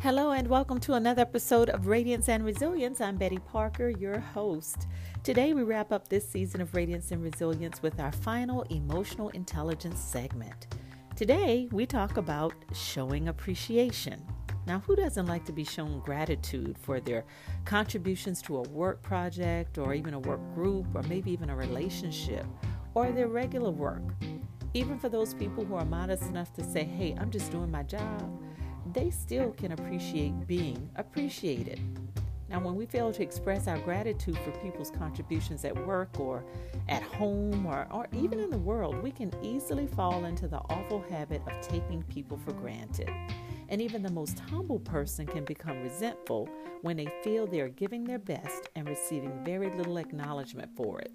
Hello, and welcome to another episode of Radiance and Resilience. I'm Betty Parker, your host. Today, we wrap up this season of Radiance and Resilience with our final emotional intelligence segment. Today, we talk about showing appreciation. Now, who doesn't like to be shown gratitude for their contributions to a work project or even a work group or maybe even a relationship or their regular work? Even for those people who are modest enough to say, hey, I'm just doing my job they still can appreciate being appreciated. Now, when we fail to express our gratitude for people's contributions at work or at home or, or even in the world, we can easily fall into the awful habit of taking people for granted. And even the most humble person can become resentful when they feel they are giving their best and receiving very little acknowledgement for it.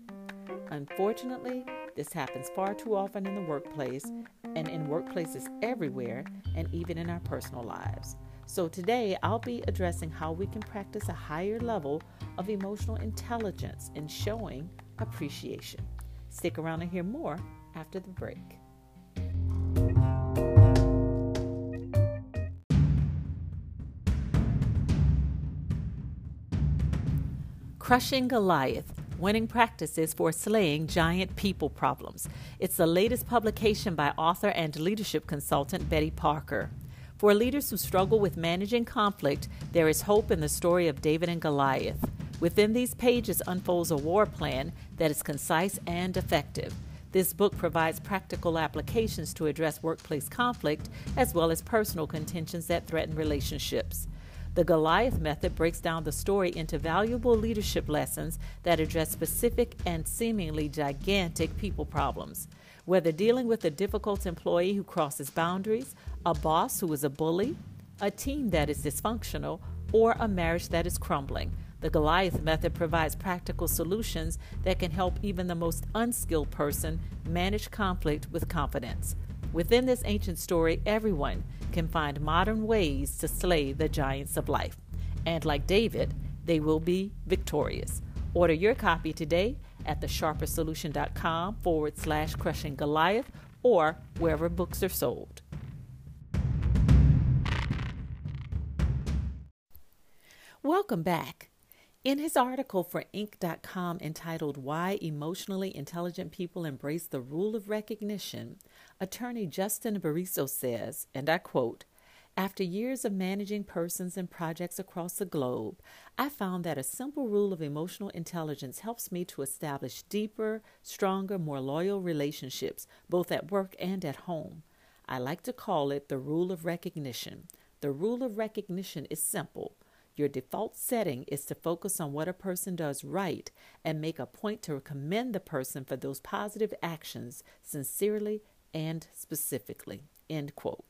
Unfortunately, this happens far too often in the workplace and in workplaces everywhere and even in our personal lives. So, today I'll be addressing how we can practice a higher level of emotional intelligence in showing appreciation. Stick around and hear more after the break. Crushing Goliath Winning Practices for Slaying Giant People Problems. It's the latest publication by author and leadership consultant Betty Parker. For leaders who struggle with managing conflict, there is hope in the story of David and Goliath. Within these pages unfolds a war plan that is concise and effective. This book provides practical applications to address workplace conflict as well as personal contentions that threaten relationships. The Goliath method breaks down the story into valuable leadership lessons that address specific and seemingly gigantic people problems. Whether dealing with a difficult employee who crosses boundaries, a boss who is a bully, a team that is dysfunctional, or a marriage that is crumbling, the Goliath method provides practical solutions that can help even the most unskilled person manage conflict with confidence. Within this ancient story, everyone can find modern ways to slay the giants of life. And like David, they will be victorious. Order your copy today at thesharpersolution.com forward slash crushing Goliath or wherever books are sold. Welcome back. In his article for Inc.com entitled Why Emotionally Intelligent People Embrace the Rule of Recognition, attorney Justin Bariso says, and I quote, after years of managing persons and projects across the globe, I found that a simple rule of emotional intelligence helps me to establish deeper, stronger, more loyal relationships, both at work and at home. I like to call it the rule of recognition. The rule of recognition is simple. Your default setting is to focus on what a person does right and make a point to commend the person for those positive actions sincerely and specifically. End quote.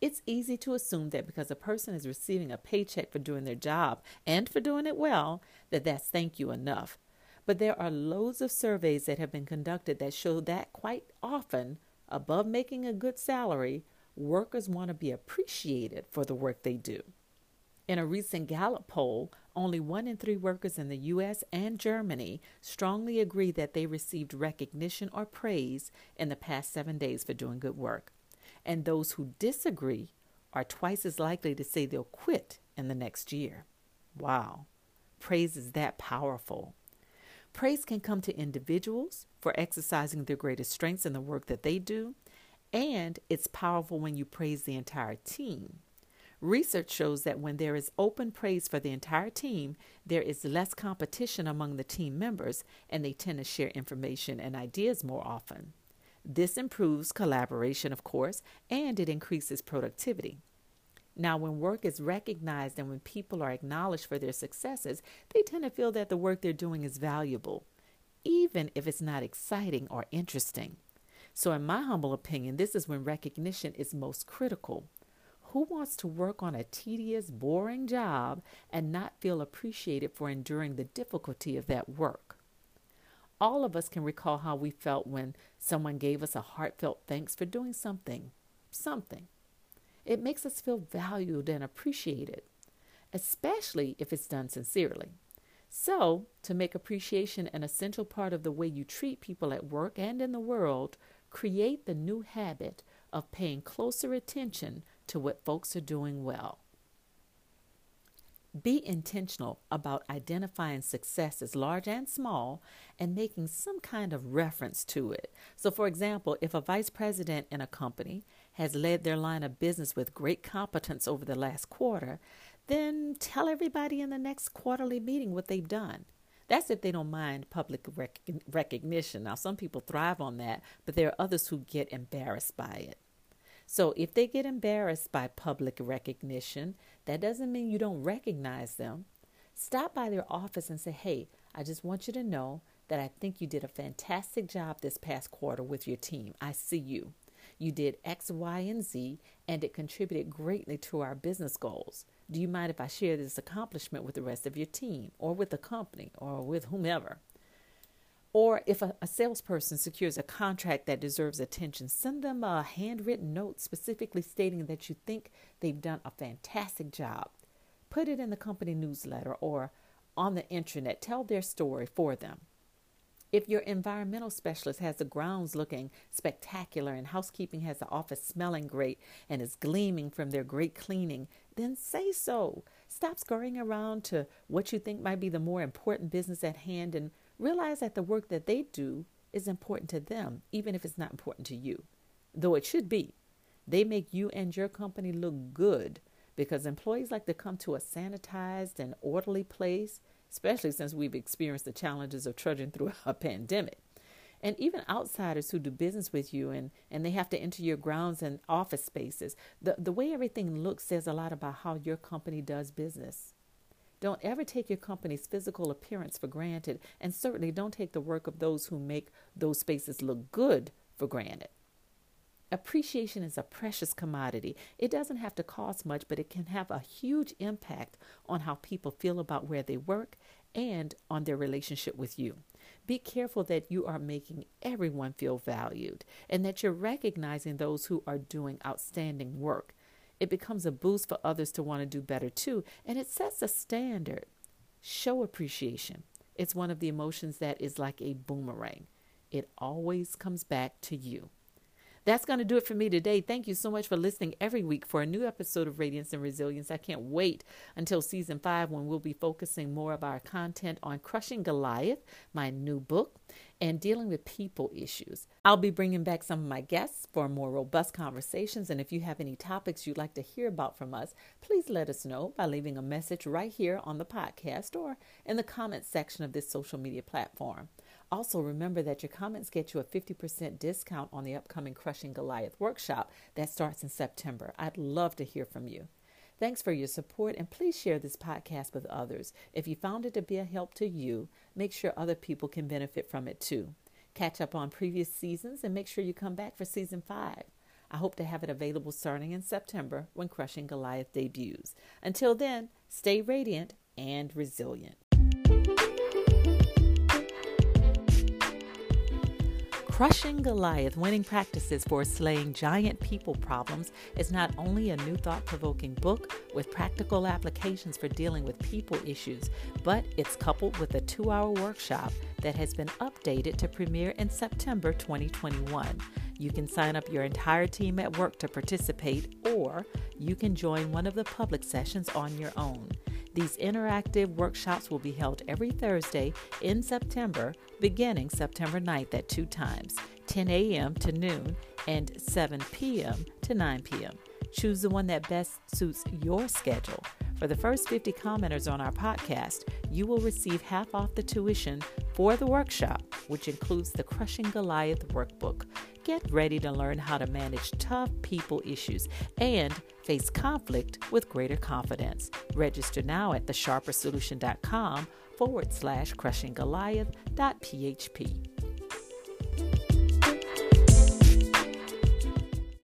It's easy to assume that because a person is receiving a paycheck for doing their job and for doing it well, that that's thank you enough. But there are loads of surveys that have been conducted that show that quite often, above making a good salary, workers want to be appreciated for the work they do. In a recent Gallup poll, only one in three workers in the U.S. and Germany strongly agree that they received recognition or praise in the past seven days for doing good work. And those who disagree are twice as likely to say they'll quit in the next year. Wow, praise is that powerful. Praise can come to individuals for exercising their greatest strengths in the work that they do, and it's powerful when you praise the entire team. Research shows that when there is open praise for the entire team, there is less competition among the team members and they tend to share information and ideas more often. This improves collaboration, of course, and it increases productivity. Now, when work is recognized and when people are acknowledged for their successes, they tend to feel that the work they're doing is valuable, even if it's not exciting or interesting. So, in my humble opinion, this is when recognition is most critical. Who wants to work on a tedious, boring job and not feel appreciated for enduring the difficulty of that work? All of us can recall how we felt when someone gave us a heartfelt thanks for doing something. Something. It makes us feel valued and appreciated, especially if it's done sincerely. So, to make appreciation an essential part of the way you treat people at work and in the world, create the new habit of paying closer attention to what folks are doing well. Be intentional about identifying successes, large and small, and making some kind of reference to it. So, for example, if a vice president in a company has led their line of business with great competence over the last quarter, then tell everybody in the next quarterly meeting what they've done. That's if they don't mind public rec- recognition. Now, some people thrive on that, but there are others who get embarrassed by it. So, if they get embarrassed by public recognition, that doesn't mean you don't recognize them. Stop by their office and say, Hey, I just want you to know that I think you did a fantastic job this past quarter with your team. I see you. You did X, Y, and Z, and it contributed greatly to our business goals. Do you mind if I share this accomplishment with the rest of your team, or with the company, or with whomever? Or if a, a, salesperson secures a contract that deserves attention, send them a handwritten note specifically stating that you think they've done a fantastic job. Put it in the company newsletter or on the intranet. Tell their story for them. If your environmental specialist has the grounds looking spectacular and housekeeping has the office smelling great and is gleaming from their great cleaning, then say so. Stop scurrying around to what you think might be the more important business at hand and Realize that the work that they do is important to them, even if it's not important to you, though it should be. They make you and your company look good because employees like to come to a sanitized and orderly place, especially since we've experienced the challenges of trudging through a pandemic. And even outsiders who do business with you and, and they have to enter your grounds and office spaces, the, the way everything looks says a lot about how your company does business. Don't ever take your company's physical appearance for granted, and certainly don't take the work of those who make those spaces look good for granted. Appreciation is a precious commodity. It doesn't have to cost much, but it can have a huge impact on how people feel about where they work and on their relationship with you. Be careful that you are making everyone feel valued and that you're recognizing those who are doing outstanding work it becomes a boost for others to want to do better too, and it sets a standard. Show appreciation. It's one of the emotions that is like a boomerang, it always comes back to you. That's going to do it for me today. Thank you so much for listening every week for a new episode of Radiance and Resilience. I can't wait until season five when we'll be focusing more of our content on Crushing Goliath, my new book, and dealing with people issues. I'll be bringing back some of my guests for more robust conversations. And if you have any topics you'd like to hear about from us, please let us know by leaving a message right here on the podcast or in the comments section of this social media platform. Also, remember that your comments get you a 50% discount on the upcoming Crushing Goliath workshop that starts in September. I'd love to hear from you. Thanks for your support and please share this podcast with others. If you found it to be a help to you, make sure other people can benefit from it too. Catch up on previous seasons and make sure you come back for season five. I hope to have it available starting in September when Crushing Goliath debuts. Until then, stay radiant and resilient. Crushing Goliath Winning Practices for Slaying Giant People Problems is not only a new thought provoking book with practical applications for dealing with people issues, but it's coupled with a two hour workshop that has been updated to premiere in September 2021. You can sign up your entire team at work to participate, or you can join one of the public sessions on your own. These interactive workshops will be held every Thursday in September, beginning September 9th at two times 10 a.m. to noon and 7 p.m. to 9 p.m. Choose the one that best suits your schedule. For the first 50 commenters on our podcast, you will receive half off the tuition for the workshop, which includes the Crushing Goliath workbook. Get ready to learn how to manage tough people issues and face conflict with greater confidence. Register now at thesharpersolution.com forward slash crushing.